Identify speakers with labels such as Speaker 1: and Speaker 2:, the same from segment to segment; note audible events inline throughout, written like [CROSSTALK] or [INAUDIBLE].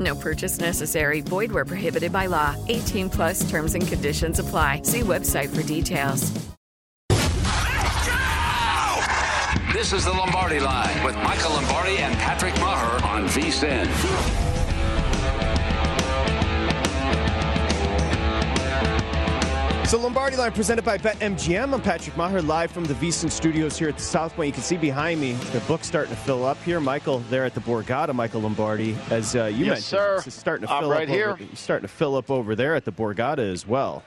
Speaker 1: No purchase necessary. Void where prohibited by law. 18 plus terms and conditions apply. See website for details.
Speaker 2: This is the Lombardi Line with Michael Lombardi and Patrick Meagher on VSIN.
Speaker 3: So Lombardi Line presented by BetMGM. I'm Patrick Meagher, live from the VSIN studios here at the South Point. You can see behind me the book's starting to fill up here. Michael there at the Borgata, Michael Lombardi, as uh, you
Speaker 4: yes,
Speaker 3: mentioned,
Speaker 4: sir.
Speaker 3: it's starting to
Speaker 4: I'm
Speaker 3: fill
Speaker 4: right
Speaker 3: up
Speaker 4: here.
Speaker 3: Over, starting to fill up over there at the Borgata as well.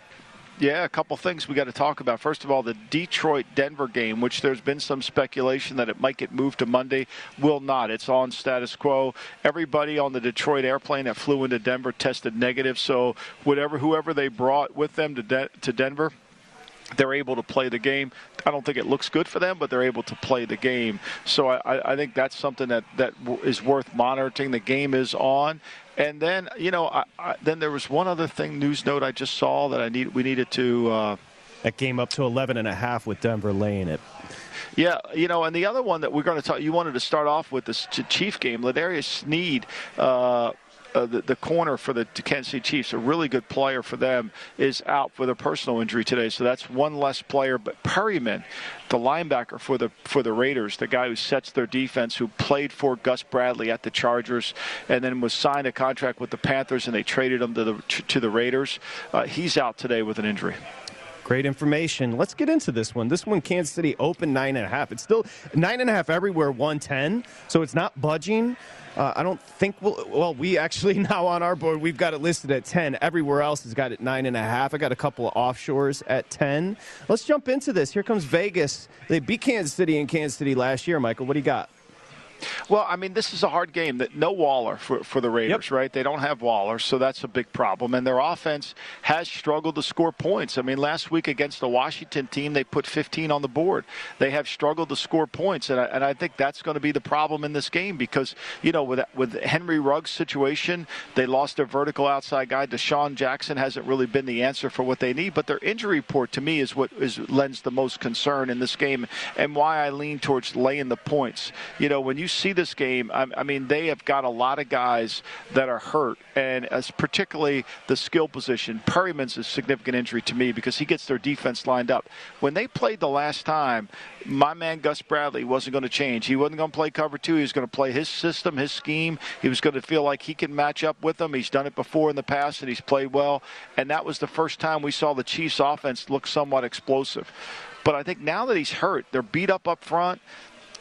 Speaker 4: Yeah, a couple things we got to talk about. First of all, the Detroit Denver game, which there's been some speculation that it might get moved to Monday, will not. It's on status quo. Everybody on the Detroit airplane that flew into Denver tested negative, so whatever whoever they brought with them to De- to Denver, they're able to play the game. I don't think it looks good for them, but they're able to play the game. So I, I think that's something that, that is worth monitoring. The game is on. And then, you know, I, I, then there was one other thing, news note I just saw that I need we needed to. Uh,
Speaker 3: that game up to 11 and a half with Denver laying it.
Speaker 4: Yeah, you know, and the other one that we're going to talk, you wanted to start off with this Chief game, L'Jarius Sneed. Uh, uh, the, the, corner for the Kansas City Chiefs, a really good player for them, is out with a personal injury today. So that's one less player. But Perryman, the linebacker for the for the Raiders, the guy who sets their defense, who played for Gus Bradley at the Chargers, and then was signed a contract with the Panthers, and they traded him to the to the Raiders. Uh, he's out today with an injury.
Speaker 3: Great information. Let's get into this one. This one, Kansas City open nine and a half. It's still nine and a half everywhere, 110. So it's not budging. Uh, I don't think we'll. Well, we actually [LAUGHS] now on our board we've got it listed at ten. Everywhere else has got it nine and a half. I got a couple of offshores at ten. Let's jump into this. Here comes Vegas. They beat Kansas City in Kansas City last year. Michael, what do you got?
Speaker 4: Well, I mean, this is a hard game. That no Waller for, for the Raiders,
Speaker 3: yep.
Speaker 4: right? They don't have Waller, so that's a big problem. And their offense has struggled to score points. I mean, last week against the Washington team, they put 15 on the board. They have struggled to score points, and I, and I think that's going to be the problem in this game because you know with with Henry Ruggs' situation, they lost their vertical outside guy. DeSean Jackson hasn't really been the answer for what they need, but their injury report to me is what is lends the most concern in this game, and why I lean towards laying the points. You know, when you see this game, I, I mean, they have got a lot of guys that are hurt, and as particularly the skill position. Perryman's a significant injury to me because he gets their defense lined up. When they played the last time, my man Gus Bradley wasn't going to change. He wasn't going to play cover two. He was going to play his system, his scheme. He was going to feel like he can match up with them. He's done it before in the past, and he's played well. And that was the first time we saw the Chiefs' offense look somewhat explosive. But I think now that he's hurt, they're beat up up front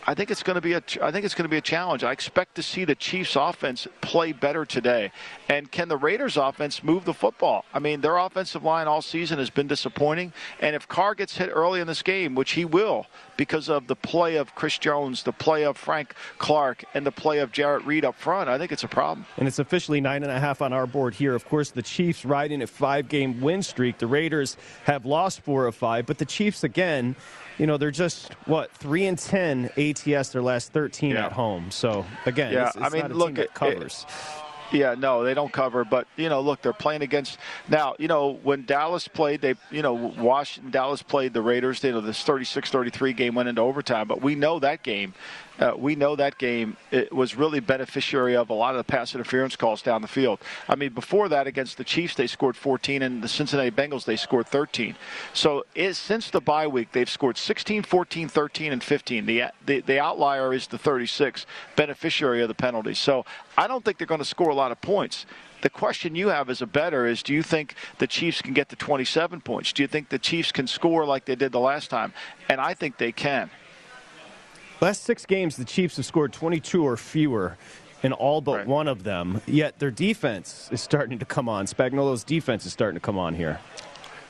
Speaker 4: I think it's going to be a I think it's going to be a challenge. I expect to see the Chiefs offense play better today. And can the Raiders offense move the football? I mean, their offensive line all season has been disappointing, and if Carr gets hit early in this game, which he will because of the play of Chris Jones, the play of Frank Clark, and the play of Jarran Reed up front, I think it's a problem.
Speaker 3: And it's officially nine and a half on our board here. Of course, the Chiefs riding a five-game win streak. The Raiders have lost four of five, but the Chiefs again you know, they're just what three and ten ATS their last thirteen yeah. at home. So again, yeah, it's, it's I mean, look, it covers.
Speaker 4: It, yeah, no, they don't cover. But you know, look, they're playing against now. You know, when Dallas played, they you know Washington Dallas played the Raiders. You know, this 36-33 game went into overtime. But we know that game uh, we know that game was really beneficiary of a lot of the pass interference calls down the field. I mean, before that, against the Chiefs, they scored 14, and the Cincinnati Bengals, they scored 13. So it, since the bye week, they've scored 16, 14, 13, and 15. The, the, the outlier is the 36, beneficiary of the penalties. So I don't think they're going to score a lot of points. The question you have as a better is do you think the Chiefs can get to 27 points? Do you think the Chiefs can score like they did the last time? And I think they can.
Speaker 3: Last six games, the Chiefs have scored 22 or fewer in all but right. one of them. Yet their defense is starting to come on. Spagnuolo's defense is starting to come on here.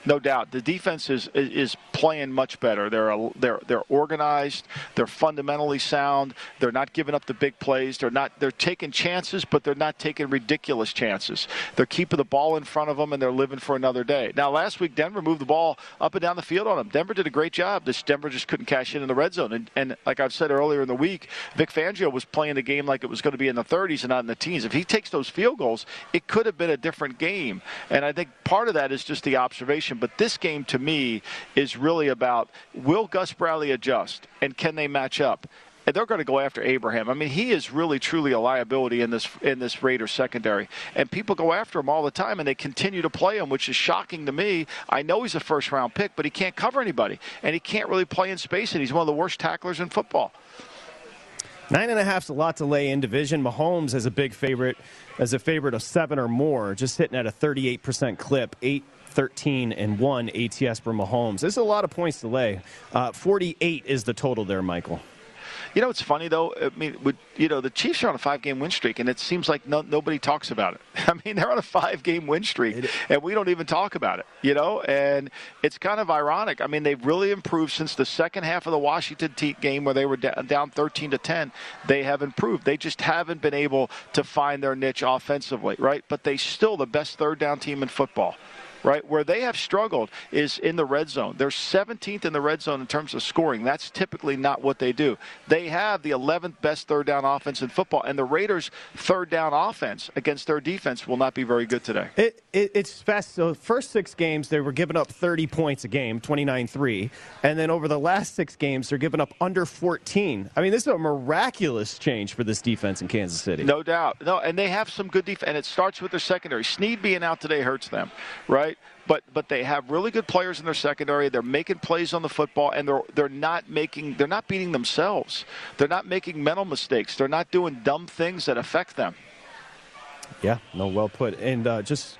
Speaker 4: No doubt, the defense is is playing much better. They're they're they're organized. They're fundamentally sound. They're not giving up the big plays. They're not they're taking chances, but they're not taking ridiculous chances. They're keeping the ball in front of them, and they're living for another day. Now, last week Denver moved the ball up and down the field on them. Denver did a great job. This Denver just couldn't cash in in the red zone. And, and like I've said earlier in the week, Vic Fangio was playing the game like it was going to be in the 30s and not in the teens. If he takes those field goals, it could have been a different game. And I think part of that is just the observation but this game, to me, is really about will Gus Bradley adjust and can they match up? And they're going to go after Abram. I mean, he is really truly a liability in this in this Raiders secondary, and people go after him all the time, and they continue to play him, which is shocking to me. I know he's a first round pick, but he can't cover anybody, and he can't really play in space, and he's one of the worst tacklers in football.
Speaker 3: Nine and a half's a lot to lay in division. Mahomes is a big favorite, as a favorite of seven or more, just hitting at a 38% clip, eight 13 and 1 ATS for Mahomes. This is a lot of points to lay. Uh, 48 is the total there, Michael.
Speaker 4: You know, it's funny though. I mean, with, you know, the Chiefs are on a five-game win streak, and it seems like no, nobody talks about it. [LAUGHS] I mean, they're on a five-game win streak, and we don't even talk about it. You know, and it's kind of ironic. I mean, they've really improved since the second half of the Washington game where they were down 13 to 10. They have improved. They just haven't been able to find their niche offensively, right? But they still the best third down team in football right? Where they have struggled is in the red zone. They're 17th in the red zone in terms of scoring. That's typically not what they do. They have the 11th best third down offense in football, and the Raiders' third down offense against their defense will not be very good today.
Speaker 3: It, it, it's fast. So, first six games, they were giving up 30 points a game, 29 3. And then over the last six games, they're giving up under 14. I mean, this is a miraculous change for this defense in Kansas City.
Speaker 4: No doubt. No, and they have some good defense, and it starts with their secondary. Sneed being out today hurts them, right? Right? But but they have really good players in their secondary. They're making plays on the football, and they're they're not making they're not beating themselves. They're not making mental mistakes. They're not doing dumb things that affect them.
Speaker 3: Yeah, no, well put. And uh, just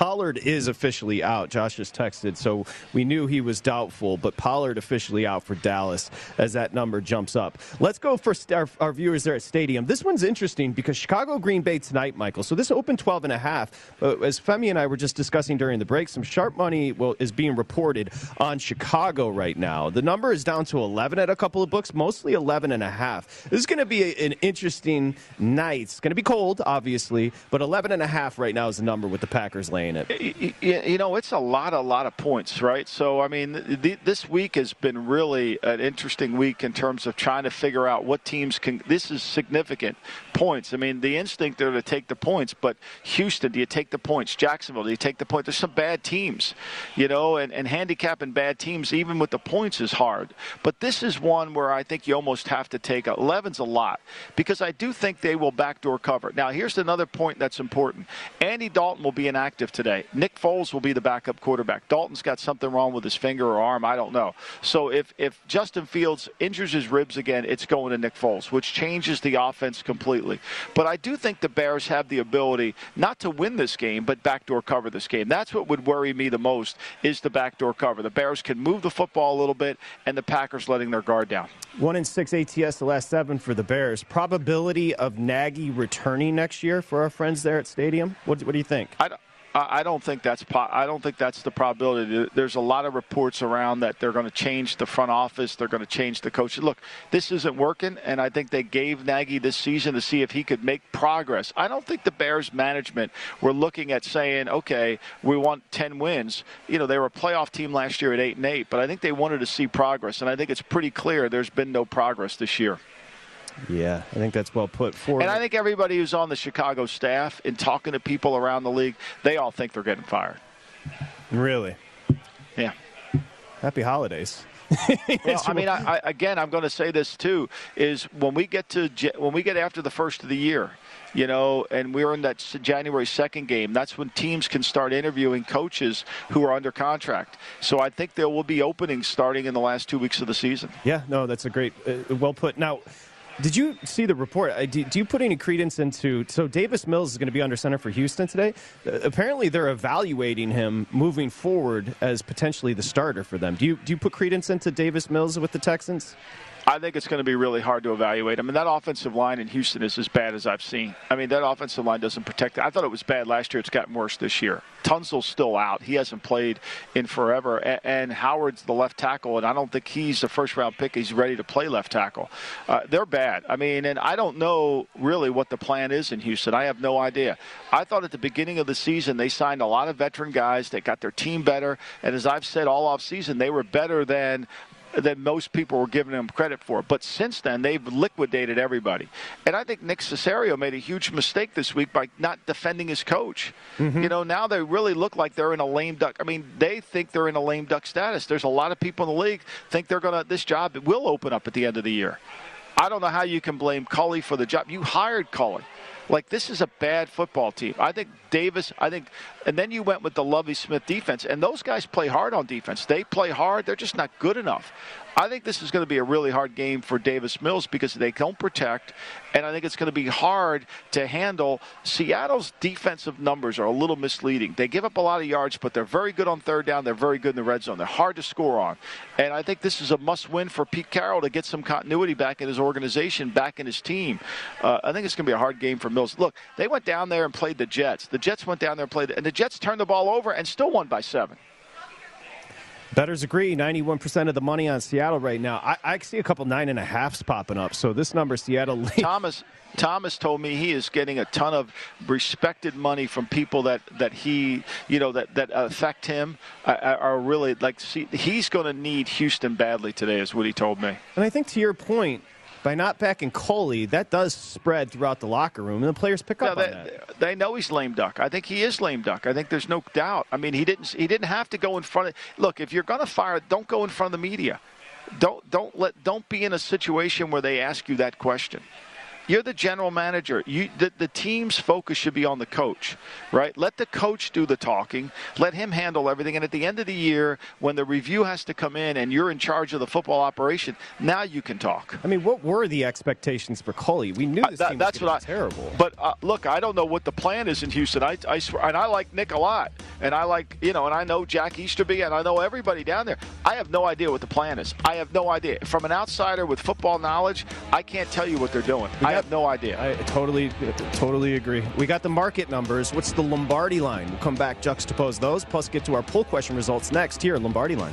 Speaker 3: Pollard is officially out. Josh just texted, so we knew he was doubtful, but Pollard officially out for Dallas as that number jumps up. Let's go for our, our viewers there at Stadium. This one's interesting because Chicago Green Bay tonight, Michael. So this opened 12 and a half. As Femi and I were just discussing during the break, some sharp money is being reported on Chicago right now. The number is down to 11 at a couple of books, mostly 11 and a half. This is going to be a, an interesting night. It's going to be cold, obviously, but 11 and a half right now is the number with the Packers laying it.
Speaker 4: You know, it's a lot, a lot of points, right? So, I mean, this week has been really an interesting week in terms of trying to figure out what teams can. This is significant points. I mean, the instinct there to take the points, but Houston, do you take the points? Jacksonville, do you take the points? There's some bad teams, you know, and, and handicapping bad teams, even with the points, is hard. But this is one where I think you almost have to take 11's a lot because I do think they will backdoor cover. Now, here's another point that's important Andy Dalton will be inactive today. Nick Foles will be the backup quarterback. Dalton's got something wrong with his finger or arm. I don't know. So if, if Justin Fields injures his ribs again, it's going to Nick Foles, which changes the offense completely. But I do think the Bears have the ability not to win this game, but backdoor cover this game. That's what would worry me the most is the backdoor cover. The Bears can move the football a little bit, and the Packers letting their guard down.
Speaker 3: One in six ATS the last seven for the Bears. Probability of Nagy returning next year for our friends there at Stadium. What, what do you think?
Speaker 4: I I don't think that's I don't think that's the probability. There's a lot of reports around that they're going to change the front office. They're going to change the coach. Look, this isn't working, and I think they gave Nagy this season to see if he could make progress. I don't think the Bears management were looking at saying, "Okay, we want 10 wins." You know, they were a playoff team last year at eight and eight, but I think they wanted to see progress, and I think it's pretty clear there's been no progress this year.
Speaker 3: Yeah, I think that's well put forward.
Speaker 4: And I think everybody who's on the Chicago staff and talking to people around the league, they all think they're getting fired.
Speaker 3: Really?
Speaker 4: Yeah.
Speaker 3: Happy holidays. [LAUGHS]
Speaker 4: well, I mean, I, I, again, I'm going to say this too: is when we get to when we get after the first of the year, you know, and we're in that January 2nd game, that's when teams can start interviewing coaches who are under contract. So I think there will be openings starting in the last two weeks of the season.
Speaker 3: Yeah, no, that's a great, uh, well put. Now, did you see the report? Do, you put any credence into? So Davis Mills is going to be under center for Houston today. Uh, apparently, they're evaluating him moving forward as potentially the starter for them. Do you do you put credence into Davis Mills with the Texans?
Speaker 4: I think it's going to be really hard to evaluate. I mean, that offensive line in Houston is as bad as I've seen. I mean, that offensive line doesn't protect. It. I thought it was bad last year. It's gotten worse this year. Tunsil's still out. He hasn't played in forever. And, Howard's the left tackle, and I don't think he's the first round pick. He's ready to play left tackle. Uh, they're bad. I mean, and I don't know really what the plan is in Houston. I have no idea. I thought at the beginning of the season they signed a lot of veteran guys. They got their team better. And as I've said all off season, they were better than than most people were giving them credit for. But since then, they've liquidated everybody. And I think Nick Caserio made a huge mistake this week by not defending his coach. Mm-hmm. You know, now they really look like they're in a lame duck. I mean, they think they're in a lame duck status. There's a lot of people in the league think they're going to, this job will open up at the end of the year. I don't know how you can blame Culley for the job. You hired Culley. Like this is a bad football team. I think Davis. I think, and then you went with the Lovie Smith defense, and those guys play hard on defense. They play hard. They're just not good enough. I think this is going to be a really hard game for Davis Mills because they don't protect, and I think it's going to be hard to handle. Seattle's defensive numbers are a little misleading. They give up a lot of yards, but they're very good on third down. They're very good in the red zone. They're hard to score on, and I think this is a must-win for Pete Carroll to get some continuity back in his organization, back in his team. Uh, I think it's going to be a hard game for Mills. Look, they went down there and played the Jets. The Jets went down there and played, and the Jets turned the ball over and still won by seven.
Speaker 3: Betters agree. 91% of the money on Seattle right now. I, I see a couple nine and a halfs popping up. So this number, Seattle. [LAUGHS]
Speaker 4: Thomas Thomas told me he is getting a ton of respected money from people that, that he, you know, that, that affect him uh, are really like, see, he's going to need Houston badly today, is what he told me.
Speaker 3: And I think to your point, by not backing Culley, that does spread throughout the locker room, and the players pick up
Speaker 4: they,
Speaker 3: on that.
Speaker 4: They know he's lame duck. I think he is lame duck. I think there's no doubt. I mean, he didn't he didn't have to go in front of. Look, if you're going to fire, don't go in front of the media. Don't don't let don't be in a situation where they ask you that question. You're the general manager. You, the, the team's focus should be on the coach, right? Let the coach do the talking. Let him handle everything. And at the end of the year, when the review has to come in and you're in charge of the football operation, now you can talk.
Speaker 3: I mean, what were the expectations for Culley? We knew this uh, that, team was that's what I, terrible.
Speaker 4: But uh, look, I don't know what the plan is in Houston. I, I swear, and I like Nick a lot, and I like you know, and I know Jack Easterby, and I know everybody down there. I have no idea what the plan is. I have no idea. From an outsider with football knowledge, I can't tell you what they're doing. I have no idea.
Speaker 3: I totally, totally agree. We got the market numbers. What's the Lombardi line? We'll come back, juxtapose those, plus get to our poll question results next here, at Lombardi line.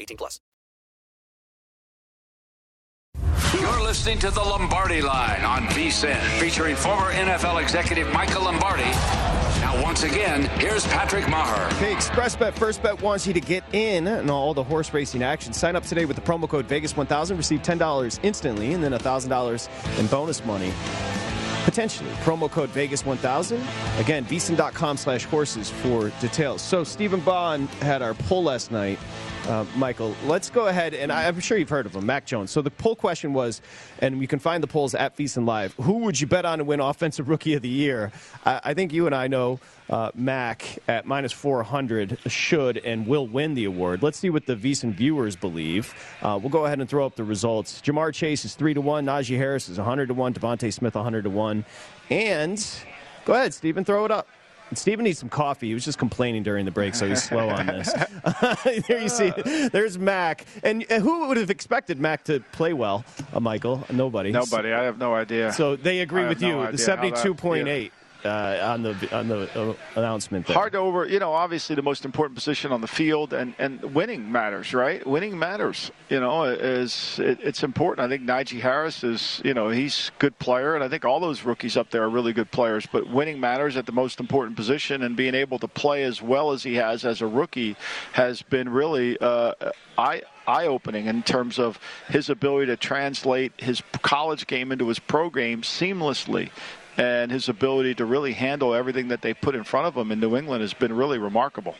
Speaker 5: 18 plus.
Speaker 2: You're listening to the Lombardi Line on VSIN, featuring former NFL executive Michael Lombardi. Now, once again, here's Patrick Meagher.
Speaker 3: Okay, ExpressBet First Bet wants you to get in on all the horse racing action. Sign up today with the promo code Vegas1000. Receive $10 instantly and then $1,000 in bonus money. Potentially. Promo code Vegas1000. Again, VSIN.com slash horses for details. So, Stephen Bond had our poll last night. Uh, Michael, let's go ahead, and I, am sure you've heard of him, Mac Jones. So the poll question was, and you can find the polls at VSIN Live, who would you bet on to win Offensive Rookie of the Year? I, I think you and I know uh, Mac at minus 400 should and will win the award. Let's see what the VSIN viewers believe. Uh, we'll go ahead and throw up the results. Ja'Marr Chase is 3 to 1, Najee Harris is 100 to 1, DeVonta Smith 100 to 1. And go ahead, Stephen, throw it up. Stephen needs some coffee. He was just complaining during the break, so he's slow on this. [LAUGHS] [LAUGHS] there you see, there's Mac. And who would have expected Mac to play well, uh, Michael? Nobody.
Speaker 4: Nobody. I have no idea.
Speaker 3: So they agree
Speaker 4: I
Speaker 3: with
Speaker 4: have
Speaker 3: you.
Speaker 4: no
Speaker 3: the
Speaker 4: idea how that-
Speaker 3: 72.8 uh, on the on the uh, announcement. There.
Speaker 4: Hard to over, you know, obviously the most important position on the field, and, and winning matters, right? Winning matters, you know, is it, it's important. I think Najee Harris is, you know, he's a good player, and I think all those rookies up there are really good players. But winning matters at the most important position, and being able to play as well as he has as a rookie has been really, uh, I eye-opening in terms of his ability to translate his college game into his pro game seamlessly and his ability to really handle everything that they put in front of him in New England has been really remarkable.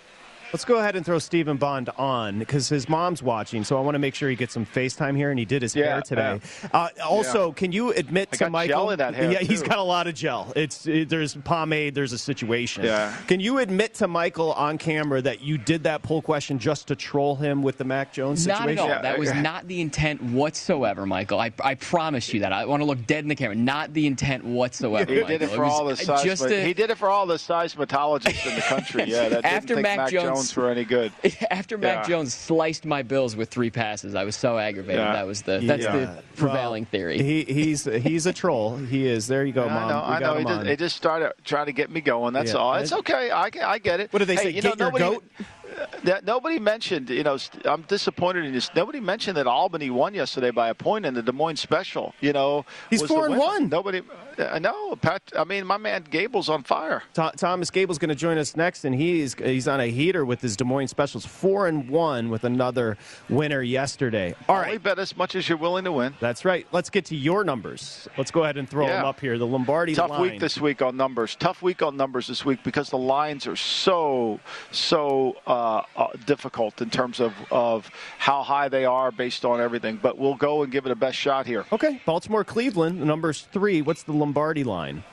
Speaker 3: Let's go ahead and throw Stephen Bond on because his mom's watching, so I want to make sure he gets some FaceTime here, and he did his
Speaker 4: Yeah,
Speaker 3: hair today. Uh, also,
Speaker 4: Yeah.
Speaker 3: can you admit
Speaker 4: I
Speaker 3: to
Speaker 4: got
Speaker 3: Michael?
Speaker 4: gel in that hair,
Speaker 3: yeah, he's
Speaker 4: too.
Speaker 3: got a lot of gel. It's it, there's pomade, there's a situation.
Speaker 4: Yeah.
Speaker 3: Can you admit to Michael on camera that you did that poll question just to troll him with the Mac Jones
Speaker 6: Not
Speaker 3: situation?
Speaker 6: at all. That was not the intent whatsoever, Michael. I, I promise you that. I want to look dead in the camera. Not the intent whatsoever.
Speaker 4: He
Speaker 6: Michael.
Speaker 4: did it for
Speaker 6: was
Speaker 4: all the seism-
Speaker 6: just a-
Speaker 4: he did it for all the seismologists in the country. [LAUGHS] Yeah, that
Speaker 6: After
Speaker 4: didn't think
Speaker 6: Mac
Speaker 4: Mac
Speaker 6: Jones-
Speaker 4: Jones were any good. [LAUGHS]
Speaker 6: After Mac
Speaker 4: Yeah.
Speaker 6: Jones sliced my bills with three passes, I was so aggravated.
Speaker 4: Yeah.
Speaker 6: That was the that's
Speaker 3: Yeah.
Speaker 6: the prevailing
Speaker 3: Well,
Speaker 6: theory.
Speaker 3: He, he's he's a troll. He is. There you go,
Speaker 4: I
Speaker 3: mom.
Speaker 4: know,
Speaker 3: We
Speaker 4: I know.
Speaker 3: him
Speaker 4: He just, he just started trying to get me going. That's
Speaker 3: Yeah.
Speaker 4: all. It's okay. I, get- I get it.
Speaker 3: What do they
Speaker 4: Hey,
Speaker 3: say?
Speaker 4: You
Speaker 3: Get
Speaker 4: know,
Speaker 3: your
Speaker 4: nobody,
Speaker 3: goat?
Speaker 4: That nobody mentioned. You know, I'm disappointed in this. Nobody mentioned that Albany won yesterday by a point in the Des Moines Special. You know,
Speaker 3: He's four and one.
Speaker 4: Nobody. I know. Pat. I mean, my man Gable's on fire.
Speaker 3: Tho- Thomas Gable's going to join us next, and he's he's on a heater with his Des Moines Specials, four and one with another winner yesterday. All right, Only
Speaker 4: bet as much as you're willing to win.
Speaker 3: that's right. Let's get to your numbers. Let's go ahead and throw
Speaker 4: Yeah.
Speaker 3: them up here. The Lombardi
Speaker 4: Tough
Speaker 3: line.
Speaker 4: week this week on numbers. Tough week on numbers this week because the lines are so so uh, uh, difficult in terms of of how high they are based on everything. But we'll go and give it a best shot here.
Speaker 3: Okay, Baltimore, Cleveland. The number's three. What's the Lombardi line?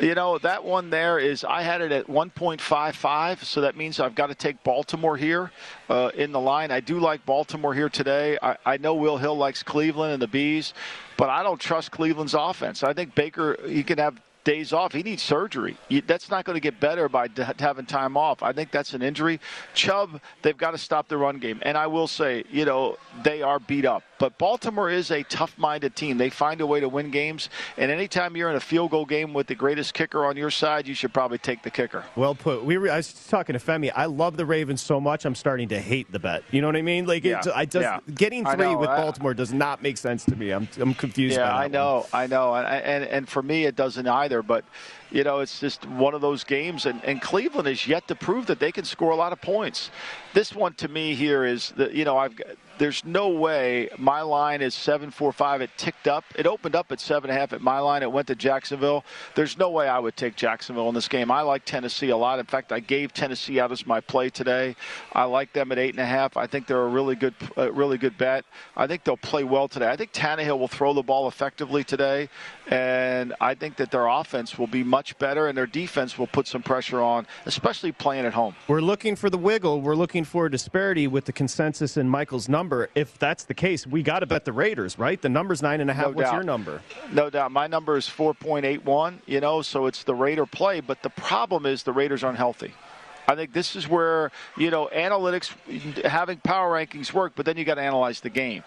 Speaker 4: You know that one there is I had it at 1.55, so that means I've got to take Baltimore here uh, in the line. I do like Baltimore here today. I, I know Will Hill likes Cleveland and the bees, but I don't trust Cleveland's offense. I think Baker he can have days off. He needs surgery. That's not going to get better by having time off. I think that's an injury. Chubb, they've got to stop the run game. And I will say, you know, they are beat up. But Baltimore is a tough minded team. They find a way to win games. And anytime you're in a field goal game with the greatest kicker on your side, you should probably take the kicker.
Speaker 3: Well put. We were, I was talking to Femi. I love the Ravens so much, I'm starting to hate the bet. You know what I mean? Like, yeah. I just, yeah. getting three with Baltimore does not make sense to me. I'm, I'm confused.
Speaker 4: Yeah, I know. I know. And, and, and for me, it doesn't either. But you know, it's just one of those games. And, and Cleveland is yet to prove that they can score a lot of points. This one to me here is that, you know, I've there's no way my line is 745 it ticked up. It opened up at 7.5 at my line. It went to jacksonville. There's no way i would take jacksonville in this game. I like tennessee a lot. In fact i gave tennessee out as my play today. I like them at 8.5 i think they're a really good really good bet. I think they'll play well today. I think Tannehill will throw the ball effectively today and I think that their offense will be much better and their defense will put some pressure on, especially playing at home.
Speaker 3: We're looking for the wiggle. We're looking for a disparity with the consensus in Michael's number. If that's the case, we got to bet the Raiders, right? The number's nine and a half. No What's
Speaker 4: doubt.
Speaker 3: your number?
Speaker 4: No doubt. My number is 4.81, you know, so it's the Raider play. But the problem is the Raiders aren't healthy. I think this is where, you know, analytics, having power rankings work, but then you got to analyze the game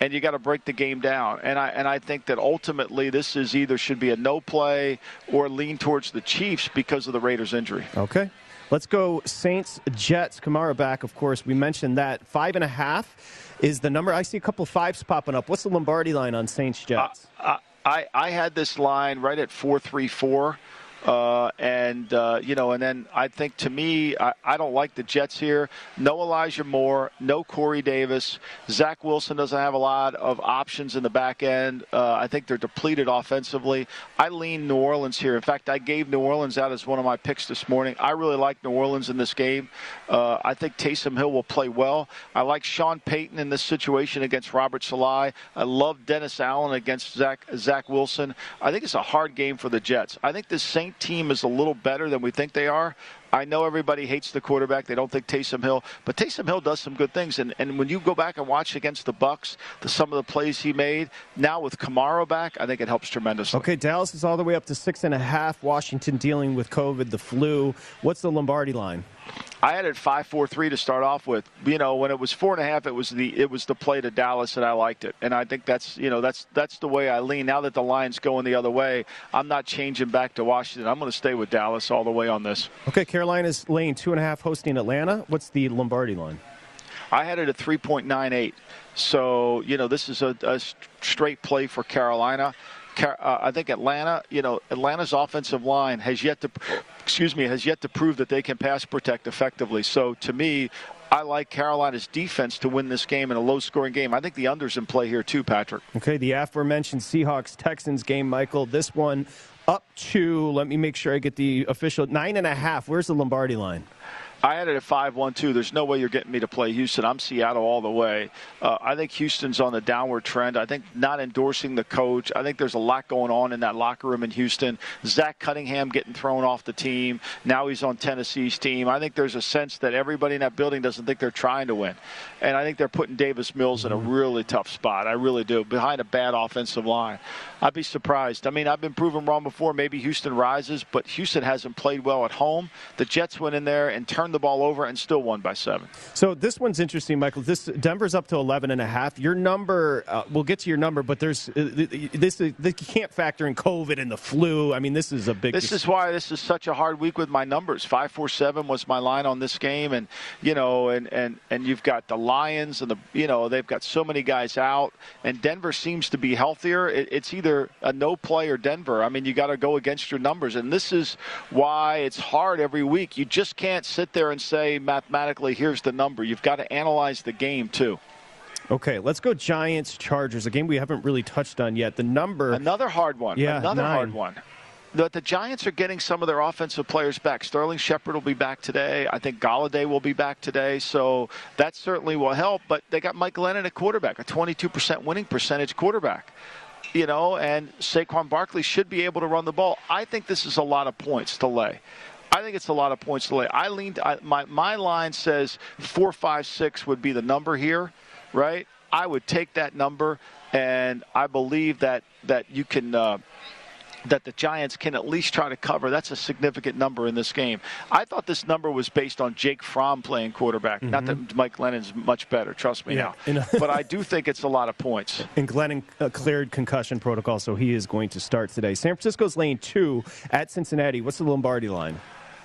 Speaker 4: and you got to break the game down. And I and I think that ultimately this is either should be a no play or lean towards the Chiefs because of the Raiders' injury.
Speaker 3: Okay. Let's go Saints Jets. Kamara back, of course. We mentioned that five and a half is the number. I see a couple fives popping up. What's the Lombardi line on Saints Jets?
Speaker 4: Uh, I I had this line right at four three four. Uh, and uh, you know, and then I think to me, I, I, don't like the Jets here. No Elijah Moore, no Corey Davis. Zach Wilson doesn't have a lot of options in the back end. Uh, I think they're depleted offensively. I lean New Orleans here. In fact, I gave New Orleans out as one of my picks this morning. I really like New Orleans in this game. Uh, I think Taysom Hill will play well. I like Sean Payton in this situation against Robert Saleh. I love Dennis Allen against Zach Zach Wilson. I think it's a hard game for the Jets. I think the Saints team is a little better than we think they are. I know everybody hates the quarterback. They don't think Taysom Hill, but Taysom Hill does some good things. And, and when you go back and watch against the Bucs, the, some of the plays he made, now with Kamara back, I think it helps tremendously.
Speaker 3: Okay, Dallas is all the way up to six and a half. Washington dealing with COVID, the flu. What's the Lombardi line?
Speaker 4: I had it five four three to start off with. You know, when it was four and a half, it was the it was the play to Dallas, and I liked it. And I think that's you know that's that's the way I lean. Now that the line's going the other way, I'm not changing back to Washington. I'm going to stay with Dallas all the way on this.
Speaker 3: Okay, Carolina's laying two and a half hosting Atlanta. What's the Lombardi line?
Speaker 4: I had it at 3.98. So, you know, this is a, a straight play for Carolina uh, I think Atlanta, you know, Atlanta's offensive line has yet to, excuse me, has yet to prove that they can pass protect effectively. So to me, I like Carolina's defense to win this game in a low-scoring game. I think the under's in play here too, Patrick.
Speaker 3: Okay, the aforementioned Seahawks Texans game, Michael. This one up to. Let me make sure I get the official nine and a half. Where's the Lombardi line?
Speaker 4: I had it at 5 1 2. There's no way you're getting me to play Houston. I'm Seattle all the way. Uh, I think Houston's on the downward trend. I think not endorsing the coach. I think there's a lot going on in that locker room in Houston. Zach Cunningham getting thrown off the team. Now he's on Tennessee's team. I think there's a sense that everybody in that building doesn't think they're trying to win. And I think they're putting Davis Mills in a mm-hmm. really tough spot. I really do, behind a bad offensive line. I'd be surprised. I mean, I've been proven wrong before. Maybe Houston rises, but Houston hasn't played well at home. The Jets went in there and turned the ball over and still won by seven.
Speaker 3: So this one's interesting, Michael. This Denver's up to 11 and a half. Your number, uh, we'll get to your number, but there's uh, this. Uh, you can't factor in COVID and the flu. I mean, this is a big.
Speaker 4: This is why this is such a hard week with my numbers. Five, four, seven was my line on this game, and you know, and and and you've got the Lions and the you know they've got so many guys out, and Denver seems to be healthier. It, it's either either a no play or Denver. I mean, you got to go against your numbers. And this is why it's hard every week. You just can't sit there and say mathematically, here's the number. You've got to analyze the game, too.
Speaker 3: Okay, let's go Giants Chargers, a game we haven't really touched on yet. The number.
Speaker 4: Another hard one.
Speaker 3: Yeah,
Speaker 4: Another
Speaker 3: nine.
Speaker 4: hard one that the Giants are getting some of their offensive players back. Sterling Shepard will be back today. I think Golladay will be back today. So that certainly will help. But they got Mike Glennon at quarterback, a 22% winning percentage quarterback you know, and Saquon Barkley should be able to run the ball. I think this is a lot of points to lay. I think it's a lot of points to lay. I leaned. I, my my line says four, five, six would be the number here, right? I would take that number, and I believe that that you can. Uh, that the Giants can at least try to cover. That's a significant number in this game. I thought this number was based on Jake Fromm playing quarterback. Not that Mike Glennon's much better, trust me
Speaker 3: Mm-hmm. Yeah.
Speaker 4: now. but I do think it's a lot of points. [LAUGHS]
Speaker 3: And Glennon uh, cleared concussion protocol, so he is going to start today. San Francisco's lane two at Cincinnati. What's the Lombardi line?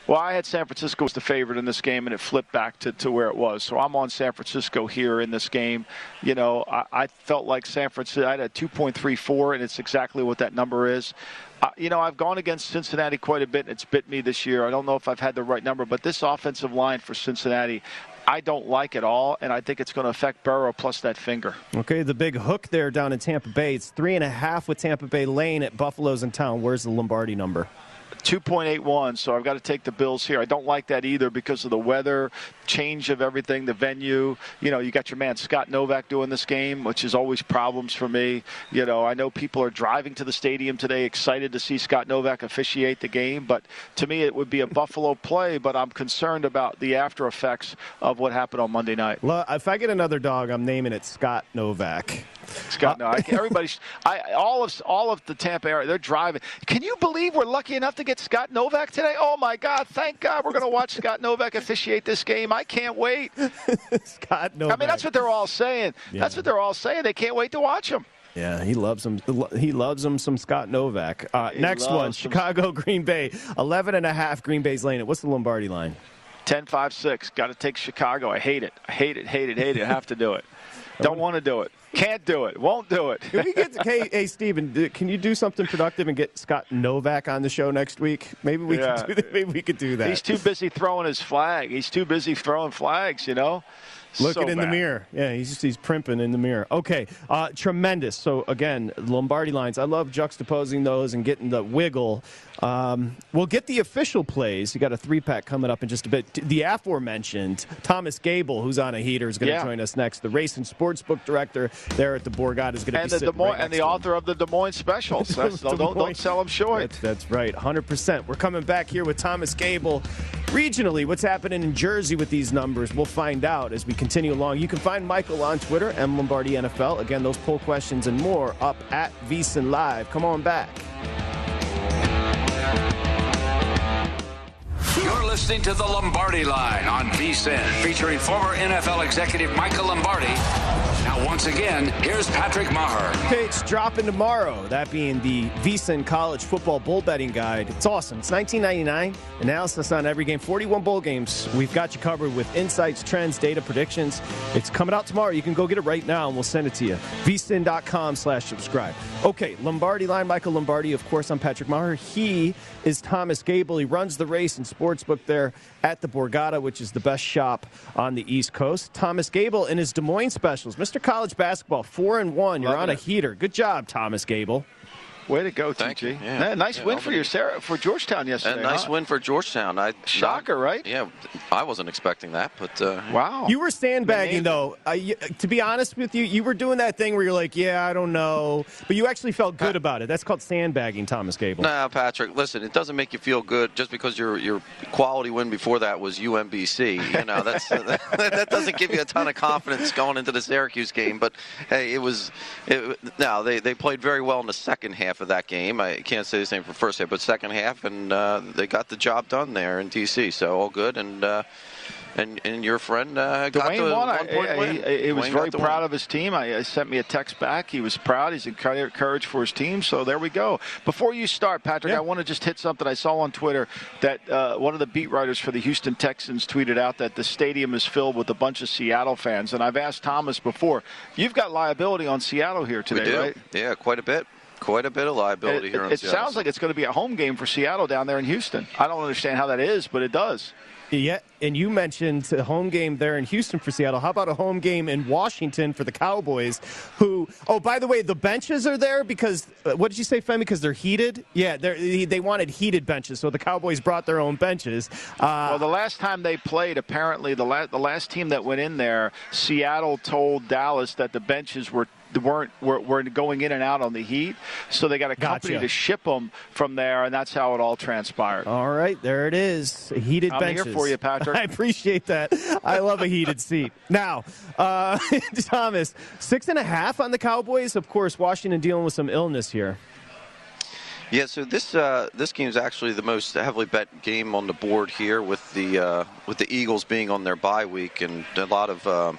Speaker 4: Well, I had San Francisco as the favorite in this game, and it flipped back to, to where it was. So I'm on San Francisco here in this game. You know, I, I felt like San Francisco, I had a 2.34, and it's exactly what that number is. Uh, you know, I've gone against Cincinnati quite a bit, and it's bit me this year. I don't know if I've had the right number, but this offensive line for Cincinnati, I don't like at all, and I think it's going to affect Burrow plus that finger.
Speaker 3: Okay, the big hook there down in Tampa Bay. It's three and a half with Tampa Bay Lane at Buffalo's in town. Where's the Lombardi number?
Speaker 4: 2.81, so I've got to take the Bills here. I don't like that either because of the weather, change of everything, the venue. You know, you got your man Scott Novack doing this game, which is always problems for me. You know, I know people are driving to the stadium today excited to see Scott Novack officiate the game, but to me it would be a Buffalo play, but I'm concerned about the after effects of what happened on Monday night.
Speaker 3: If I get another dog, I'm naming it Scott Novack.
Speaker 4: Scott, no, I, everybody's, I, all of all of the Tampa area, they're driving. Can you believe we're lucky enough to get Scott Novack today? Oh my God! Thank God we're going to watch Scott Novack officiate this game. I can't wait. [LAUGHS]
Speaker 3: Scott Novack.
Speaker 4: I mean, that's what they're all saying. That's what they're all saying. They can't wait to watch him.
Speaker 3: Yeah, he loves him. He loves him some Scott Novack. Uh, next one, Chicago [LAUGHS] Green Bay, 11 and a half Green Bay's lane. What's the Lombardi line?
Speaker 4: 10 5 6. Got to take Chicago. I hate it. I hate it, hate it, hate it. I have to do it. Don't want to do it. Can't do it. Won't do it.
Speaker 3: Can we get hey, [LAUGHS] hey, Steven, can you do something productive and get Scott Novack on the show next week? Maybe we
Speaker 4: Yeah.
Speaker 3: can do that. Maybe we could do that.
Speaker 4: He's too busy throwing his flag. He's too busy throwing flags, you know?
Speaker 3: Looking
Speaker 4: So
Speaker 3: in the mirror. Yeah, he's just he's primping in the mirror. Okay, uh, tremendous. So again, Lombardi lines. I love juxtaposing those and getting the wiggle. Um, we'll get the official plays. You got a three pack coming up in just a bit. The aforementioned Thomas Gable, who's on a heater, is going to
Speaker 4: Yeah.
Speaker 3: join us next. The race and sportsbook director there at the Borgata is going to
Speaker 4: And
Speaker 3: be
Speaker 4: the, Des Moines,
Speaker 3: right
Speaker 4: and the
Speaker 3: to him.
Speaker 4: author of the Des Moines specials. [LAUGHS] That's, don't, don't, don't sell them short.
Speaker 3: That's, that's right, 100%. We're coming back here with Thomas Gable. Regionally, what's happening in Jersey with these numbers? We'll find out as we continue along. You can find Michael on Twitter, M Lombardi NFL. Again, those poll questions and more up at VSiN Live. Come on back.
Speaker 2: Listening to the Lombardi Line on VSIN, featuring former NFL executive Michael Lombardi. Once again, here's Patrick Meagher.
Speaker 3: Okay, it's dropping tomorrow. That being the VSiN College Football Bowl Betting Guide. It's awesome. It's 19.99. Analysis on every game. 41 bowl games. We've got you covered with insights, trends, data, predictions. It's coming out tomorrow. You can go get it right now, and we'll send it to you. VSiN.com slash subscribe. Okay, Lombardi line. Michael Lombardi. Of course, I'm Patrick Maher. He is Thomas Gable. He runs the race and sportsbook there at the Borgata, which is the best shop on the East Coast. Thomas Gable and his Des Moines specials. Mr. College Basketball, four and one. You're
Speaker 4: Loving
Speaker 3: on a heater. Good job, Thomas Gable.
Speaker 4: Way to go,
Speaker 7: Thank
Speaker 4: TG.
Speaker 7: you. Yeah.
Speaker 4: Yeah, nice
Speaker 7: Yeah,
Speaker 4: win for
Speaker 7: be-
Speaker 4: your Sarah, for Georgetown yesterday.
Speaker 7: A nice
Speaker 4: huh?
Speaker 7: win for Georgetown. I
Speaker 4: Shocker, right?
Speaker 7: Yeah, I wasn't expecting that, but uh,
Speaker 4: wow.
Speaker 3: You were sandbagging, though. Uh, you, to be honest with you, you were doing that thing where you're like, yeah, I don't know. But you actually felt good about it. That's called sandbagging, Thomas Gable.
Speaker 7: No, Patrick. Listen, it doesn't make you feel good just because your your quality win before that was UMBC. You know, that's [LAUGHS] that doesn't give you a ton of confidence going into the Syracuse game. But hey, it was. It, no, they they played very well in the second half of that game. I can't say the same for first half, but second half, and uh, they got the job done there in DC. So all good, and uh, and and your friend uh, got
Speaker 4: Dwayne
Speaker 7: the
Speaker 4: won.
Speaker 7: One point
Speaker 4: I-
Speaker 7: win.
Speaker 4: He, he was very proud
Speaker 7: win.
Speaker 4: of his team. I, I sent me a text back. He was proud. He's encouraged for his team. So there we go. Before you start, Patrick, I want to just hit something I saw on Twitter that uh, one of the beat writers for the Houston Texans tweeted out that the stadium is filled with a bunch of Seattle fans. And I've asked Thomas before. You've got liability on Seattle here today,
Speaker 7: we do.
Speaker 4: right?
Speaker 7: Yeah, quite a bit. Quite a bit of liability
Speaker 4: It,
Speaker 7: here in
Speaker 4: it
Speaker 7: Seattle.
Speaker 4: sounds like it's going to be a home game for Seattle down there in Houston. I don't understand how that is, but it does.
Speaker 3: Yeah, and you mentioned a home game there in Houston for Seattle. How about a home game in Washington for the Cowboys? Who? Oh, by the way, the benches are there because uh, what did you say, Femi? Because they're heated. Yeah, they're, they wanted heated benches, so the Cowboys brought their own benches. Uh,
Speaker 4: well, the last time they played, apparently the last the last team that went in there, Seattle told Dallas that the benches were weren't were, were going in and out on the heat, so they got a company
Speaker 3: Gotcha.
Speaker 4: to ship them from there, and that's how it all transpired.
Speaker 3: All right, there it is. Heated
Speaker 4: I'm
Speaker 3: benches.
Speaker 4: here for you, Patrick. [LAUGHS]
Speaker 3: I appreciate that. I love a heated seat. Now, uh, [LAUGHS] Thomas, six and a half on the Cowboys. Of course, Washington dealing with some illness here.
Speaker 7: Yeah, so this uh, this game is actually the most heavily bet game on the board here, with the uh, with the Eagles being on their bye week and a lot of uh,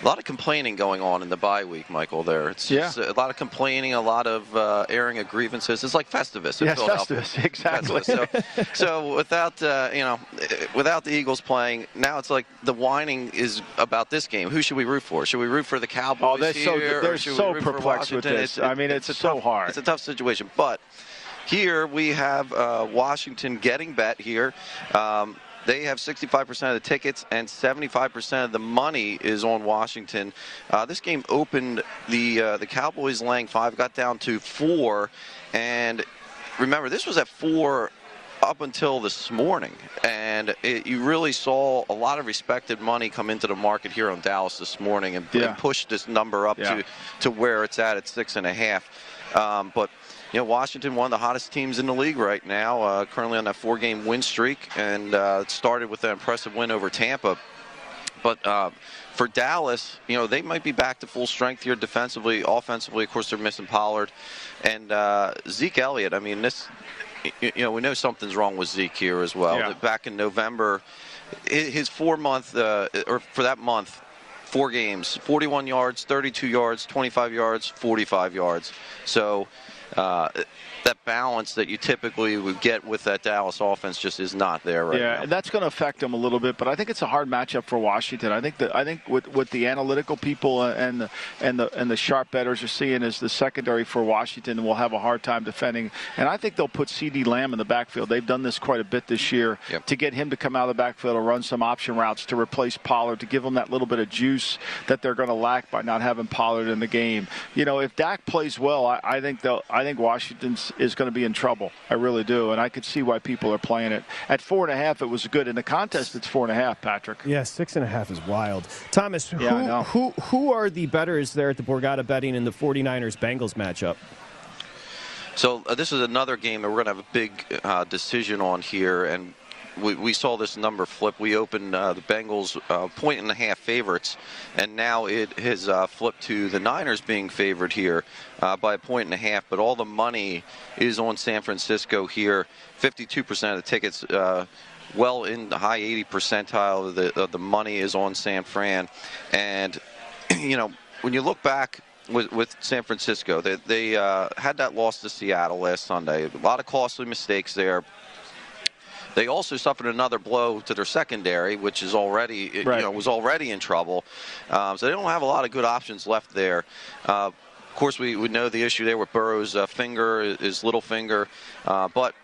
Speaker 7: a lot of complaining going on in the bye week, Michael. There, it's
Speaker 4: Yeah.
Speaker 7: a lot of complaining, a lot of uh, airing of grievances. It's like Festivus in
Speaker 4: Yes,
Speaker 7: Philadelphia.
Speaker 4: Festivus, [LAUGHS] exactly.
Speaker 7: Festivus. So, so without uh, you know, without the Eagles playing, now it's like the whining is about this game. Who should we root for? Should we root for the Cowboys
Speaker 4: Oh, they're so-
Speaker 7: here, or
Speaker 4: they're
Speaker 7: should
Speaker 4: so
Speaker 7: we root for
Speaker 4: perplexed with this.
Speaker 7: It's-
Speaker 4: I mean, it's
Speaker 7: a
Speaker 4: so
Speaker 7: tough,
Speaker 4: hard.
Speaker 7: It's a tough situation, but here we have uh, Washington getting bet here. Um, they have 65% of the tickets and 75% of the money is on Washington. Uh, this game opened the uh, the Cowboys laying five, got down to four, and remember this was at four up until this morning, and it, you really saw a lot of respected money come into the market here on Dallas this morning and,
Speaker 4: Yeah.
Speaker 7: and push this number up
Speaker 4: Yeah.
Speaker 7: to to where it's at at six and a half. Um, but you know, Washington, one of the hottest teams in the league right now, uh, currently on that four-game win streak, and uh, it started with an impressive win over Tampa. But uh, for Dallas, you know, they might be back to full strength here defensively, offensively. Of course, they're missing Pollard and uh, Zeke Elliott. I mean, this, you, know, we know something's wrong with Zeke here as well.
Speaker 4: Yeah.
Speaker 7: Back in November, his four-month, uh, or for that month, four games 41 yards 32 yards 25 yards 45 yards so uh, that balance that you typically would get with that dallas offense just is not there right now.
Speaker 4: yeah,
Speaker 7: now
Speaker 4: and that's going to affect them a little bit, but I think it's a hard matchup for Washington. I think that I think what, what the analytical people uh, and the and the and the sharp bettors are seeing is the secondary for Washington will have a hard time defending, and I think they'll put CeeDee Lamb in the backfield. They've done this quite a bit this year
Speaker 7: Yep.
Speaker 4: to get him to come out of the backfield and run some option routes to replace Pollard to give them that little bit of juice that they're going to lack by not having Pollard in the game. You know, if Dak plays well, I, I think they'll I think Washington is going to be in trouble. I really do, and I could see why people are playing it at four and a half. It was good in the contest. It's four and a half, Patrick.
Speaker 3: Yeah, six and a half is wild. Thomas, who,
Speaker 4: Yeah, I know.
Speaker 3: who who are the betters there at the Borgata betting in the 49ers Bengals matchup?
Speaker 7: So uh, this is another game that we're going to have a big uh, decision on here, and we, we saw this number flip. We opened uh, the Bengals uh, point and a half favorites, and now it has uh, flipped to the Niners being favored here uh, by a point and a half. But all the money is on San Francisco here. 52% of the tickets. Uh, well in the high 80 percentile of the, of the money is on San Fran, and [CLEARS THROAT] you know when you look back with, with San Francisco, they, they uh, had that loss to Seattle last Sunday. A lot of costly mistakes there. They also suffered another blow to their secondary, which is already you know was already in trouble. Um, so they don't have a lot of good options left there. Uh, of course, we, we know the issue there with Burrow's uh, finger, his little finger, uh, but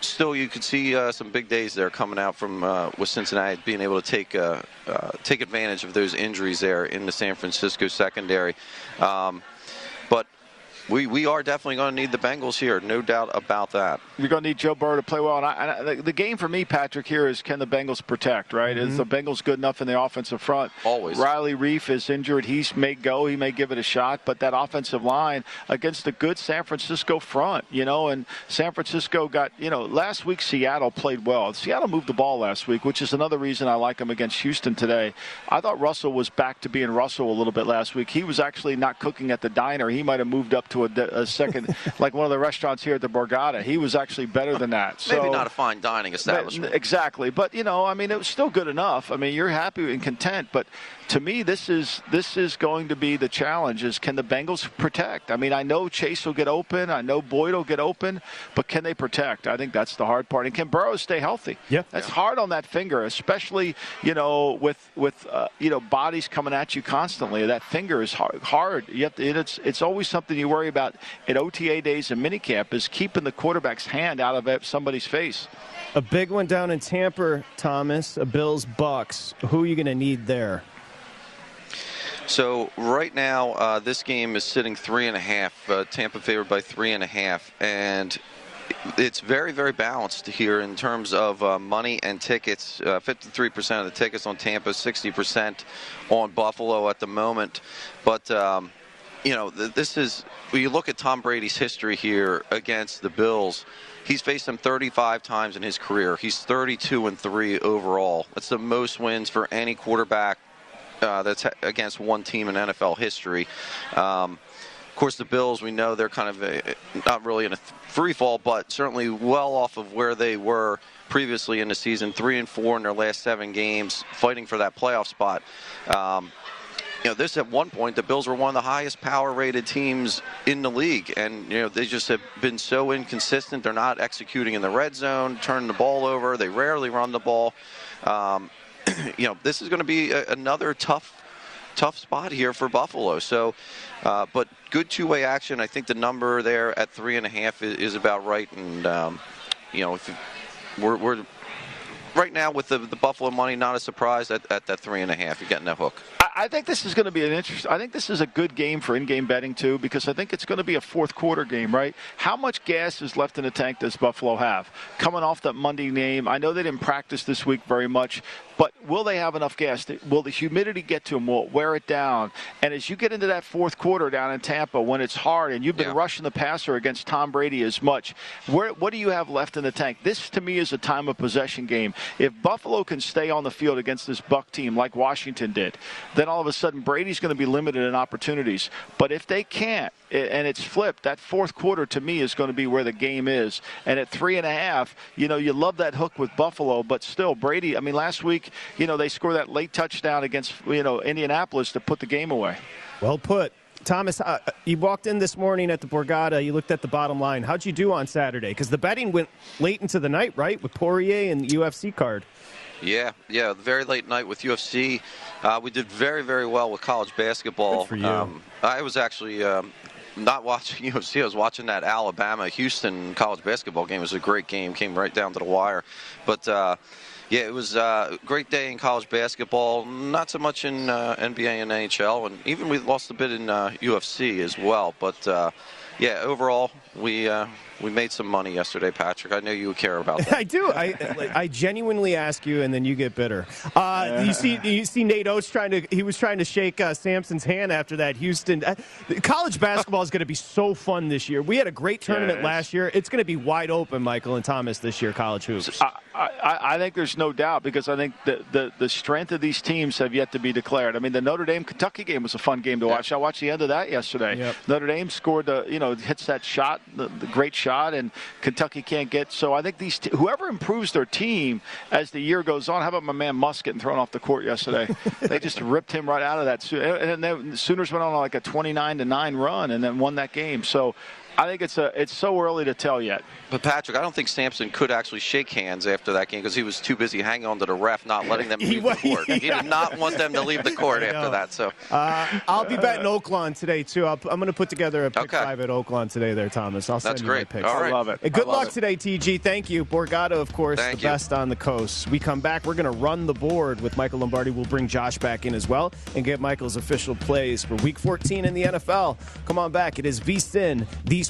Speaker 7: still, you could see uh, some big days there coming out from uh, with Cincinnati being able to take uh, uh, take advantage of those injuries there in the San Francisco secondary. Um, but we we are definitely going to need the Bengals here, no doubt about that.
Speaker 4: You're going to need Joe Burrow to play well. And, I, and I, the, the game for me, Patrick, here is can the Bengals protect, right? Is the mm-hmm. Bengals good enough in the offensive front?
Speaker 7: Always.
Speaker 4: Riley Reiff is injured. He may go. He may give it a shot. But that offensive line against the good San Francisco front, you know, and San Francisco got, you know, last week Seattle played well. Seattle moved the ball last week, which is another reason I like them against Houston today. I thought Russell was back to being Russell a little bit last week. He was actually not cooking at the diner. He might have moved up to a, a second, [LAUGHS] like one of the restaurants here at the Borgata. He was actually better than that. So,
Speaker 7: Maybe not a fine dining establishment.
Speaker 4: but- exactly, but you know, I mean, it was still good enough. I mean, you're happy and content, but to me, this is this is going to be the challenge: is can the Bengals protect? I mean, I know Chase will get open, I know Boyd will get open, but can they protect? I think that's the hard part. And can Burrow stay healthy?
Speaker 3: Yeah.
Speaker 4: that's hard on that finger, especially you know with with uh, you know bodies coming at you constantly. That finger is hard. hard. You have to, it's it's always something you worry about at OTA days and minicamp is keeping the quarterback's hand out of somebody's face.
Speaker 3: A big one down in Tampa, Thomas. A Bills Bucs. Who are you going to need there?
Speaker 7: So right now, uh, this game is sitting three and a half. Uh, Tampa favored by three and a half, and it's very, very balanced here in terms of uh, money and tickets. Uh, 53% of the tickets on Tampa, 60% on Buffalo at the moment. But um, you know, this is when you look at Tom Brady's history here against the Bills. He's faced them 35 times in his career. He's 32 and three overall. That's the most wins for any quarterback uh, that's against one team in NFL history. Um, of course, the Bills, we know they're kind of a, not really in a free fall, but certainly well off of where they were previously in the season, three and four in their last seven games, fighting for that playoff spot. Um, you know, this at one point, the Bills were one of the highest power rated teams in the league. And, you know, they just have been so inconsistent. They're not executing in the red zone, turning the ball over. They rarely run the ball. Um, [CLEARS THROAT] you know, this is going to be a, another tough, tough spot here for Buffalo. So, uh, but good two way action. I think the number there at three and a half is, is about right. And, um, you know, we're, we're right now with the, the Buffalo money, not a surprise at, at that three and a half. You're getting that hook.
Speaker 4: I think this is going to be an interest. I think this is a good game for in-game betting too, because I think it's going to be a fourth quarter game, right? How much gas is left in the tank does Buffalo have? Coming off that Monday game, I know they didn't practice this week very much, but will they have enough gas? Will the humidity get to them? Will it wear it down? And as you get into that fourth quarter down in Tampa, when it's hard and you've been yeah. rushing the passer against Tom Brady as much, where, what do you have left in the tank? This to me is a time of possession game. If Buffalo can stay on the field against this Buc team like Washington did, then all of a sudden Brady's going to be limited in opportunities. But if they can't, and it's flipped, that fourth quarter to me is going to be where the game is. And at three and a half, you know, you love that hook with Buffalo, but still, Brady, I mean, last week, you know, they scored that late touchdown against, you know, Indianapolis to put the game away.
Speaker 3: Well put. Thomas, uh, you walked in this morning at the Borgata. You looked at the bottom line. How'd you do on Saturday? Because the betting went late into the night, right, with Poirier and the UFC card.
Speaker 7: Yeah, yeah, very late night with UFC. Uh, we did very, very well with college basketball.
Speaker 3: Good for you. Um,
Speaker 7: I was actually um, not watching [LAUGHS] UFC. I was watching that Alabama Houston college basketball game. It was a great game. Came right down to the wire, but. Uh, yeah, it was uh, a great day in college basketball. Not so much in uh, NBA and NHL, and even we lost a bit in UFC uh, as well. But yeah, overall, we uh, we made some money yesterday, Patrick. I know you care about that. [LAUGHS]
Speaker 3: I do. I I genuinely ask you, and then you get bitter. Uh, you see, you see Nate Oats trying to. He was trying to shake uh, Sampson's hand after that. Houston uh, college basketball is going to be so fun this year. We had a great tournament yes. last year. It's going to be wide open, Michael and Thomas, this year. College hoops.
Speaker 4: I, I, I think there's no doubt because I think the, the the strength of these teams have yet to be declared. I mean, the Notre Dame Kentucky game was a fun game to watch. Yep. I watched the end of that yesterday.
Speaker 3: Yep.
Speaker 4: Notre Dame scored the you know hits that shot, the, the great shot, and Kentucky can't get. So I think these t- whoever improves their team as the year goes on. How about my man Musk getting thrown off the court yesterday? [LAUGHS] they just ripped him right out of that. And then the Sooners went on like a 29 to nine run and then won that game. So I think it's a it's so early to tell yet.
Speaker 7: But Patrick, I don't think Sampson could actually shake hands after that game because he was too busy hanging on to the ref, not letting them [LAUGHS] leave the court. He did [LAUGHS] not want them to leave the court after that. So
Speaker 3: uh, I'll be betting Oaklawn today too. i am going to put together a pick okay. five at Oaklawn today, there, Thomas. I'll send
Speaker 7: That's
Speaker 3: you
Speaker 7: great.
Speaker 3: my picks.
Speaker 7: All right.
Speaker 4: I love it.
Speaker 3: And good
Speaker 4: luck
Speaker 3: it. today, TG. Thank you, Borgata, of course,
Speaker 7: Thank
Speaker 3: the
Speaker 7: you.
Speaker 3: best on the coast. We come back. We're going to run the board with Michael Lombardi. We'll bring Josh back in as well and get Michael's official plays for Week 14 in the NFL. Come on back. It is VSIN, the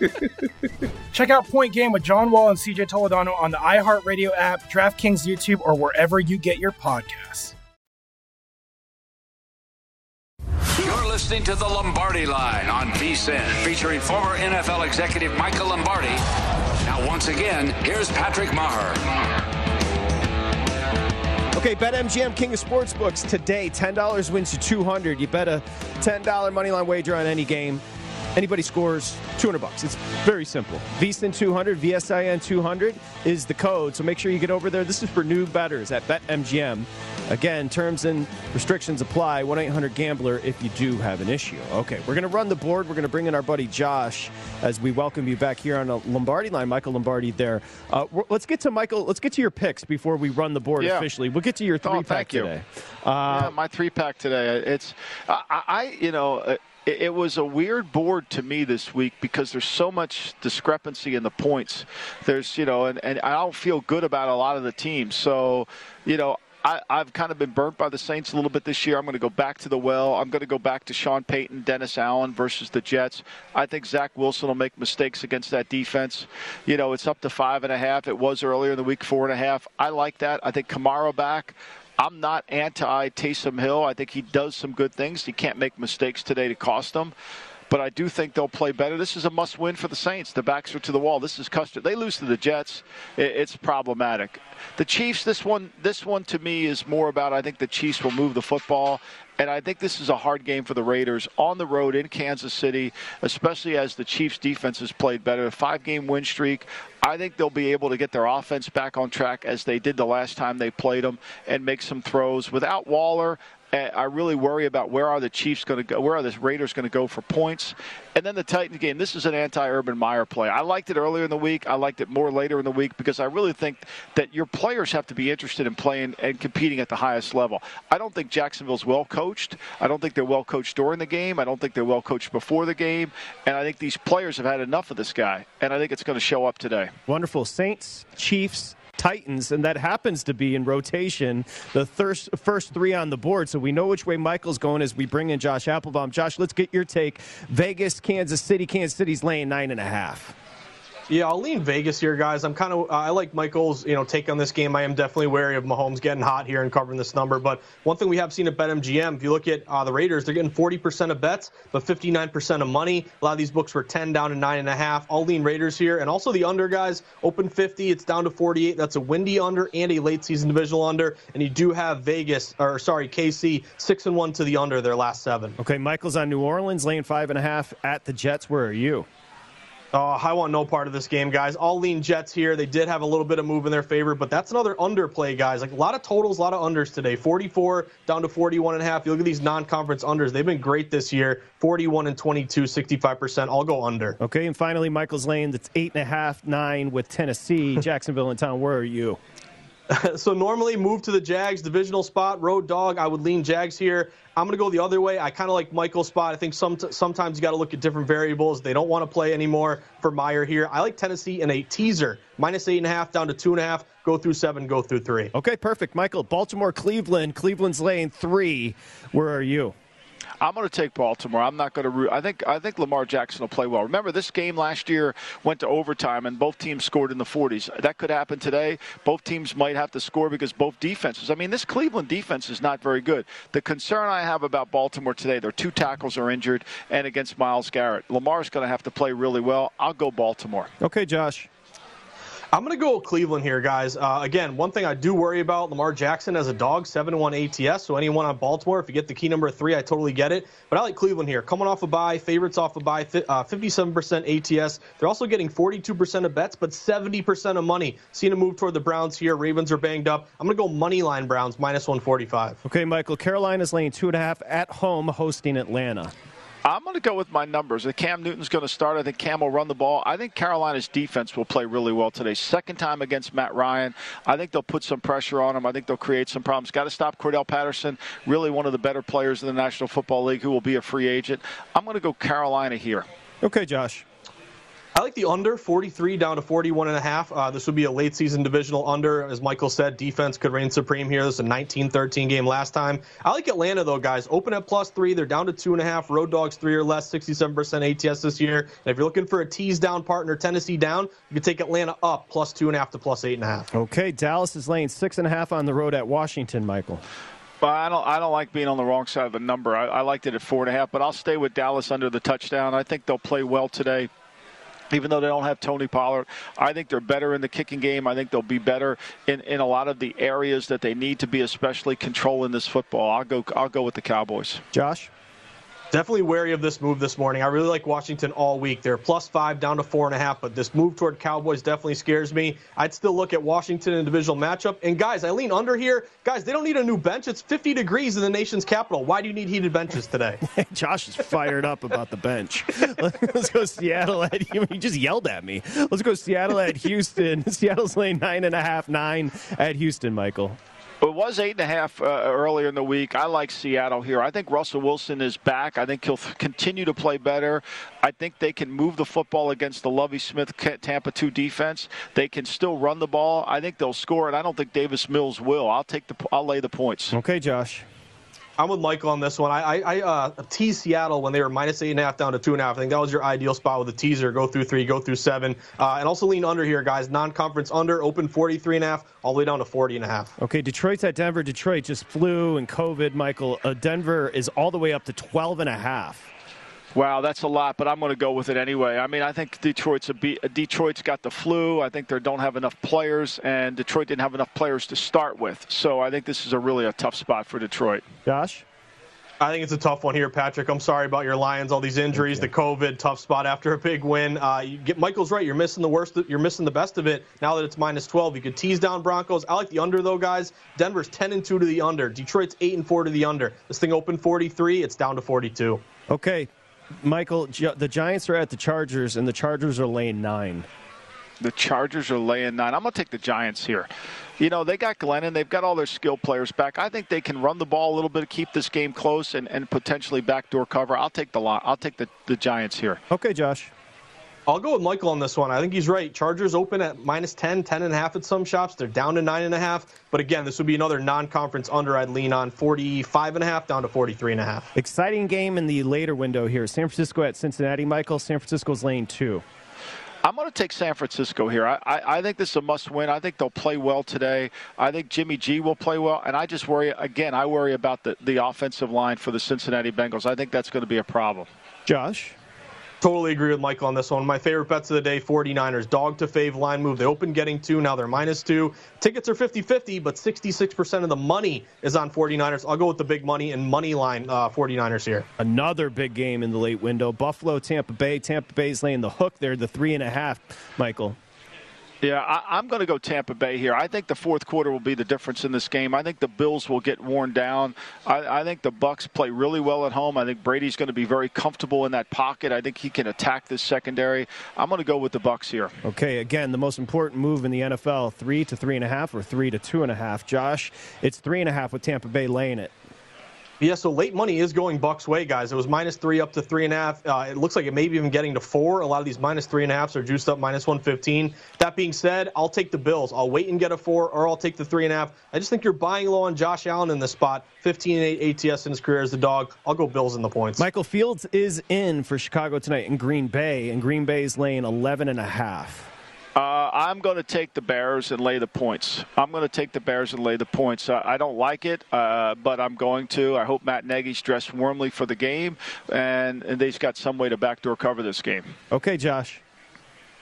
Speaker 8: [LAUGHS]
Speaker 9: Check out Point Game with John Wall and CJ Toledano on the iHeartRadio app, DraftKings YouTube, or wherever you get your podcasts.
Speaker 2: You're listening to the Lombardi Line on VSIN, featuring former NFL executive Michael Lombardi. Now, once again, here's Patrick Meagher.
Speaker 3: Okay, BetMGM King of Sportsbooks today. $10 wins you 200 You bet a $10 moneyline wager on any game. Anybody scores 200 bucks. It's very simple. VSIN 200, VSIN 200 is the code. So make sure you get over there. This is for new betters at BetMGM. Again, terms and restrictions apply. 1 800 Gambler if you do have an issue. Okay, we're going to run the board. We're going to bring in our buddy Josh as we welcome you back here on the Lombardi line. Michael Lombardi there. Uh, let's get to Michael. Let's get to your picks before we run the board
Speaker 4: Yeah.
Speaker 3: officially. We'll get to your three
Speaker 4: Oh,
Speaker 3: pack
Speaker 4: thank you.
Speaker 3: today. Uh,
Speaker 4: yeah, my three pack today. It's I, I you know. It, it was a weird board to me this week because there's so much discrepancy in the points. There's, you know, and, and I don't feel good about a lot of the teams. So, you know, I, I've kind of been burnt by the Saints a little bit this year. I'm going to go back to the well. I'm going to go back to Sean Payton, Dennis Allen versus the Jets. I think Zach Wilson will make mistakes against that defense. You know, it's up to five and a half. It was earlier in the week, four and a half. I like that. I think Kamara back. I'm not anti Taysom Hill. I think he does some good things. He can't make mistakes today to cost them. But I do think they'll play better. This is a must win for the Saints. The backs are to the wall. This is Custer. They lose to the Jets. It's problematic. The Chiefs, this one, this one to me is more about I think the Chiefs will move the football. And I think this is a hard game for the Raiders on the road in Kansas City, especially as the Chiefs' defense has played better. A five game win streak. I think they'll be able to get their offense back on track as they did the last time they played them and make some throws. Without Waller, Eh, I really worry about where are the Chiefs going to go, where are the Raiders going to go for points, and then the Titans game. This is an anti-Urban Meyer play. I liked it earlier in the week. I liked it more later in the week because I really think that your players have to be interested in playing and competing at the highest level. I don't think Jacksonville's well coached. I don't think they're well coached during the game. I don't think they're well coached before the game, and I think these players have had enough of this guy, and I think it's going to show up today.
Speaker 3: Wonderful. Saints, Chiefs, Titans, and that happens to be in rotation the first, first three on the board. So we know which way Michael's going as we bring in Josh Appelbaum. Josh, let's get your take. Vegas, Kansas City. Kansas City's laying nine and a half.
Speaker 10: Yeah, I'll lean Vegas here, guys. I'm kind of I like Michael's you know take on this game. I am definitely wary of Mahomes getting hot here and covering this number. But one thing we have seen at BetMGM, if you look at uh, the Raiders, they're getting 40% of bets, but 59% of money. A lot of these books were 10 down to nine and a half. I'll lean Raiders here, and also the under guys open 50. It's down to 48. That's a windy under and a late season divisional under. And you do have Vegas or sorry KC six and one to the under their last seven.
Speaker 3: Okay, Michael's on New Orleans, laying five and a half at the Jets. Where are you?
Speaker 10: Oh, I want no part of this game, guys. I'll lean Jets here. They did have a little bit of move in their favor, but that's another underplay, guys. Like a lot of totals, a lot of unders today. 44 down to 41 and a half. You look at these non-conference unders; they've been great this year. 41 and 22, 65 percent. I'll go under.
Speaker 3: Okay, and finally, Michael's laying that's eight and a half, nine with Tennessee, [LAUGHS] Jacksonville and town. Where are you? [LAUGHS]
Speaker 10: so normally move to the Jags divisional spot, road dog. I would lean Jags here. I'm going to go the other way. I kind of like Michael's spot. I think some sometimes you got to look at different variables. They don't want to play anymore for Meyer here. I like Tennessee in a teaser, minus eight and a half down to two and a half. Go through seven, go through three.
Speaker 3: Okay, perfect. Michael, Baltimore, Cleveland. Cleveland's laying three. Where are you?
Speaker 4: I'm going to take Baltimore. I'm not going to root. I think I think Lamar Jackson will play well. Remember, this game last year went to overtime, and both teams scored in the 40s. That could happen today. Both teams might have to score because both defenses. I mean, this Cleveland defense is not very good. The concern I have about Baltimore today, their two tackles are injured, and against Myles Garrett, Lamar's going to have to play really well. I'll go Baltimore.
Speaker 3: Okay, Josh.
Speaker 10: I'm going to go Cleveland here, guys. Uh, again, one thing I do worry about Lamar Jackson as a dog, 7 1 ATS. So anyone on Baltimore, if you get the key number three, I totally get it. But I like Cleveland here. Coming off a bye, favorites off a bye, uh, 57% ATS. They're also getting 42% of bets, but 70% of money. Seeing a move toward the Browns here. Ravens are banged up. I'm going to go money line Browns, minus 145.
Speaker 3: Okay, Michael. Carolina's laying two and a half at home, hosting Atlanta.
Speaker 4: I'm going to go with my numbers. If Cam Newton's going to start, I think Cam will run the ball. I think Carolina's defense will play really well today. Second time against Matt Ryan. I think they'll put some pressure on him. I think they'll create some problems. Got to stop Cordarrelle Patterson, really one of the better players in the National Football League who will be a free agent. I'm going to go Carolina here.
Speaker 3: Okay, Josh.
Speaker 10: I like the under 43 down to 41 and a half. Uh, this would be a late season divisional under. As Michael said, defense could reign supreme here. This is a 19-13 game last time. I like Atlanta though, guys. Open at plus three. They're down to two and a half. Road dogs three or less. 67% ATS this year. And if you're looking for a tease down partner, Tennessee down, you can take Atlanta up plus two and a half to plus eight and a half.
Speaker 3: Okay, Dallas is laying six and a half on the road at Washington. Michael.
Speaker 4: But I don't. I don't like being on the wrong side of the number. I, I liked it at four and a half, but I'll stay with Dallas under the touchdown. I think they'll play well today even though they don't have Tony Pollard. I think they're better in the kicking game. I think they'll be better in, in a lot of the areas that they need to be, especially controlling this football. I'll go I'll go with the Cowboys.
Speaker 3: Josh?
Speaker 10: Definitely wary of this move this morning. I really like Washington all week. They're plus five down to four and a half, but this move toward Cowboys definitely scares me. I'd still look at Washington in a divisional matchup. And guys, I lean under here. Guys, they don't need a new bench. It's 50 degrees in the nation's capital. Why do you need heated benches today? [LAUGHS]
Speaker 3: Josh is fired up about the bench. [LAUGHS] Let's go Seattle at you. just yelled at me. Let's go Seattle at Houston. [LAUGHS] Seattle's laying nine and a half, nine at Houston. Michael.
Speaker 4: It was eight and a half uh, earlier in the week. I like Seattle here. I think Russell Wilson is back. I think he'll continue to play better. I think they can move the football against the Lovie Smith Tampa 2 defense. They can still run the ball. I think they'll score it. I don't think Davis Mills will. I'll take the. I'll lay the points.
Speaker 3: Okay, Josh.
Speaker 10: I'm with Michael on this one. I, I, uh, teased Seattle when they were minus eight and a half down to two and a half. I think that was your ideal spot with a teaser. Go through three, go through seven, uh, and also lean under here, guys. Non-conference under, open 43 and a half, all the way down to 40 and a half.
Speaker 3: Okay, Detroit's at Denver. Detroit just flew and COVID. Michael, uh, Denver is all the way up to 12 and a half.
Speaker 4: Wow, that's a lot, but I'm going to go with it anyway. I mean, I think Detroit's a be- Detroit's got the flu. I think they don't have enough players, and Detroit didn't have enough players to start with. So I think this is a really a tough spot for Detroit.
Speaker 3: Josh.
Speaker 10: I think it's a tough one here, Patrick. I'm sorry about your Lions, all these injuries, okay. the COVID, tough spot after a big win. Uh, get, Michael's right. You're missing the worst. You're missing the best of it. Now that it's minus 12, you could tease down Broncos. I like the under though, guys. Denver's 10 and 2 to the under. Detroit's 8 and 4 to the under. This thing opened 43. It's down to 42.
Speaker 3: Okay, Michael. The Giants are at the Chargers, and the Chargers are laying nine.
Speaker 4: The Chargers are laying nine. I'm going to take the Giants here you know, they got Glennon. They've got all their skill players back. I think they can run the ball a little bit, keep this game close, and, and potentially backdoor cover. I'll take the I'll take the, the Giants here.
Speaker 3: Okay, Josh.
Speaker 10: I'll go with Michael on this one. I think he's right. Chargers open at minus 10, 10 and a half at some shops. They're down to nine and a half. But again, this would be another non-conference under. I'd lean on 45 and a half down to 43 and a half.
Speaker 3: Exciting game in the later window here. San Francisco at Cincinnati. Michael, San Francisco's lane two.
Speaker 4: I'm going to take San Francisco here. I, I, I, think this is a must win. I think they'll play well today. I think Jimmy G will play well. And I just worry, again, I worry about the, the offensive line for the Cincinnati Bengals. I think that's going to be a problem.
Speaker 3: Josh?
Speaker 10: Totally agree with Michael on this one. My favorite bets of the day 49ers. Dog to fave line move. They opened getting two. Now they're minus two. Tickets are 50 50, but 66% of the money is on 49ers. I'll go with the big money and money line uh, 49ers here.
Speaker 3: Another big game in the late window. Buffalo, Tampa Bay. Tampa Bay's laying the hook there, the three and a half, Michael.
Speaker 4: Yeah, I, am going to go Tampa Bay here. I think the fourth quarter will be the difference in this game. I think the Bills will get worn down. I, I think the Bucs play really well at home. I think Brady's going to be very comfortable in that pocket. I think he can attack this secondary. I'm going to go with the Bucs here.
Speaker 3: Okay, again, the most important move in the NFL: three to three and a half, or three to two and a half. Josh, it's three and a half with Tampa Bay laying it.
Speaker 10: Yeah, so late money is going Bucs' way, guys. It was minus three up to three and a half. Uh, it looks like it may be even getting to four. A lot of these minus three and a halfs are juiced up minus 115. That being said, I'll take the Bills. I'll wait and get a four, or I'll take the three and a half. I just think you're buying low on Josh Allen in this spot. 15 and 8 ATS in his career as the dog. I'll go Bills in the points.
Speaker 3: Michael Fields is in for Chicago tonight in Green Bay, and Green Bay is laying 11 and a half.
Speaker 4: Uh, I'm going to take the Bears and lay the points. I'm going to take the Bears and lay the points. Uh, I don't like it, uh, but I'm going to. I hope Matt Nagy's dressed warmly for the game, and, and they've got some way to backdoor cover this game.
Speaker 3: Okay, Josh.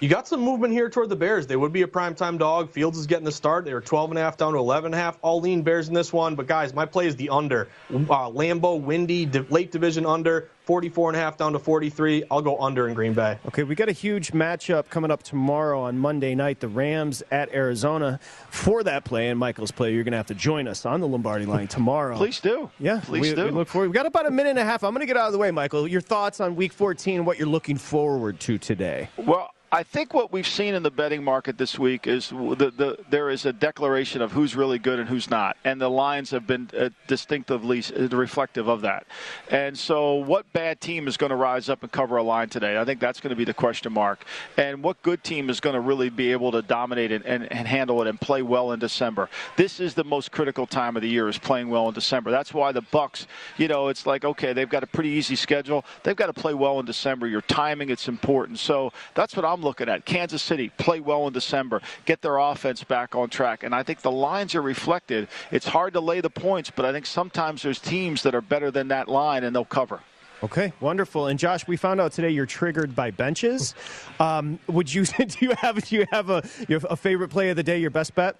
Speaker 10: You got some movement here toward the Bears. They would be a primetime dog. Fields is getting the start. They were 12 and a half down to 11 and a half. All lean Bears in this one. But guys, my play is the under. Uh, Lambeau, windy, di- late division under. 44 and a half down to 43. I'll go under in Green Bay.
Speaker 3: Okay, we got a huge matchup coming up tomorrow on Monday night. The Rams at Arizona. For that play and Michael's play, you're going to have to join us on the Lombardi line tomorrow. [LAUGHS]
Speaker 4: Please do.
Speaker 3: Yeah,
Speaker 4: Please
Speaker 3: we,
Speaker 4: do.
Speaker 3: we look forward. We've got about a minute and a half. I'm going to get out of the way, Michael. Your thoughts on Week 14 and what you're looking forward to today?
Speaker 4: Well, I think what we've seen in the betting market this week is the, the, there is a declaration of who's really good and who's not, and the lines have been uh, distinctively uh, reflective of that. And so, what bad team is going to rise up and cover a line today? I think that's going to be the question mark. And what good team is going to really be able to dominate it and, and handle it and play well in December? This is the most critical time of the year is playing well in December. That's why the Bucs, you know, it's like okay, they've got a pretty easy schedule. They've got to play well in December. Your timing, it's important. So that's what I'm looking at. Kansas City play well in December, get their offense back on track, and I think the lines are reflected. It's hard to lay the points, but I think sometimes there's teams that are better than that line and they'll cover.
Speaker 3: Okay, wonderful. And Josh, we found out today you're triggered by benches. Um, would you [LAUGHS] do you have do you have a you have a favorite play of the day? Your best bet?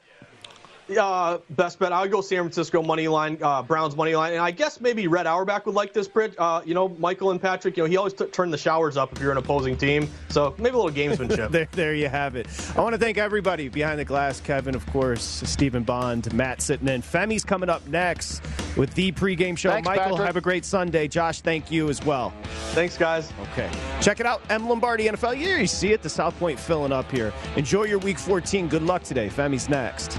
Speaker 10: Uh, best bet. I would go San Francisco money line, uh, Browns money line, and I guess maybe Red Auerbach would like this bridge. Uh, you know, Michael and Patrick. You know, he always t- turned the showers up if you're an opposing team. So maybe a little gamesmanship. [LAUGHS]
Speaker 3: there, there you have it. I want to thank everybody behind the glass. Kevin, of course, Stephen Bond, Matt sitting in. Femi's coming up next with the pregame show.
Speaker 4: Thanks,
Speaker 3: Michael,
Speaker 4: Patrick.
Speaker 3: have a great Sunday. Josh, thank you as well.
Speaker 10: Thanks, guys.
Speaker 3: Okay, check it out. M Lombardi NFL. Yeah, you see it. The South Point filling up here. Enjoy your Week 14. Good luck today. Femi's next.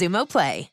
Speaker 11: Xumo Play.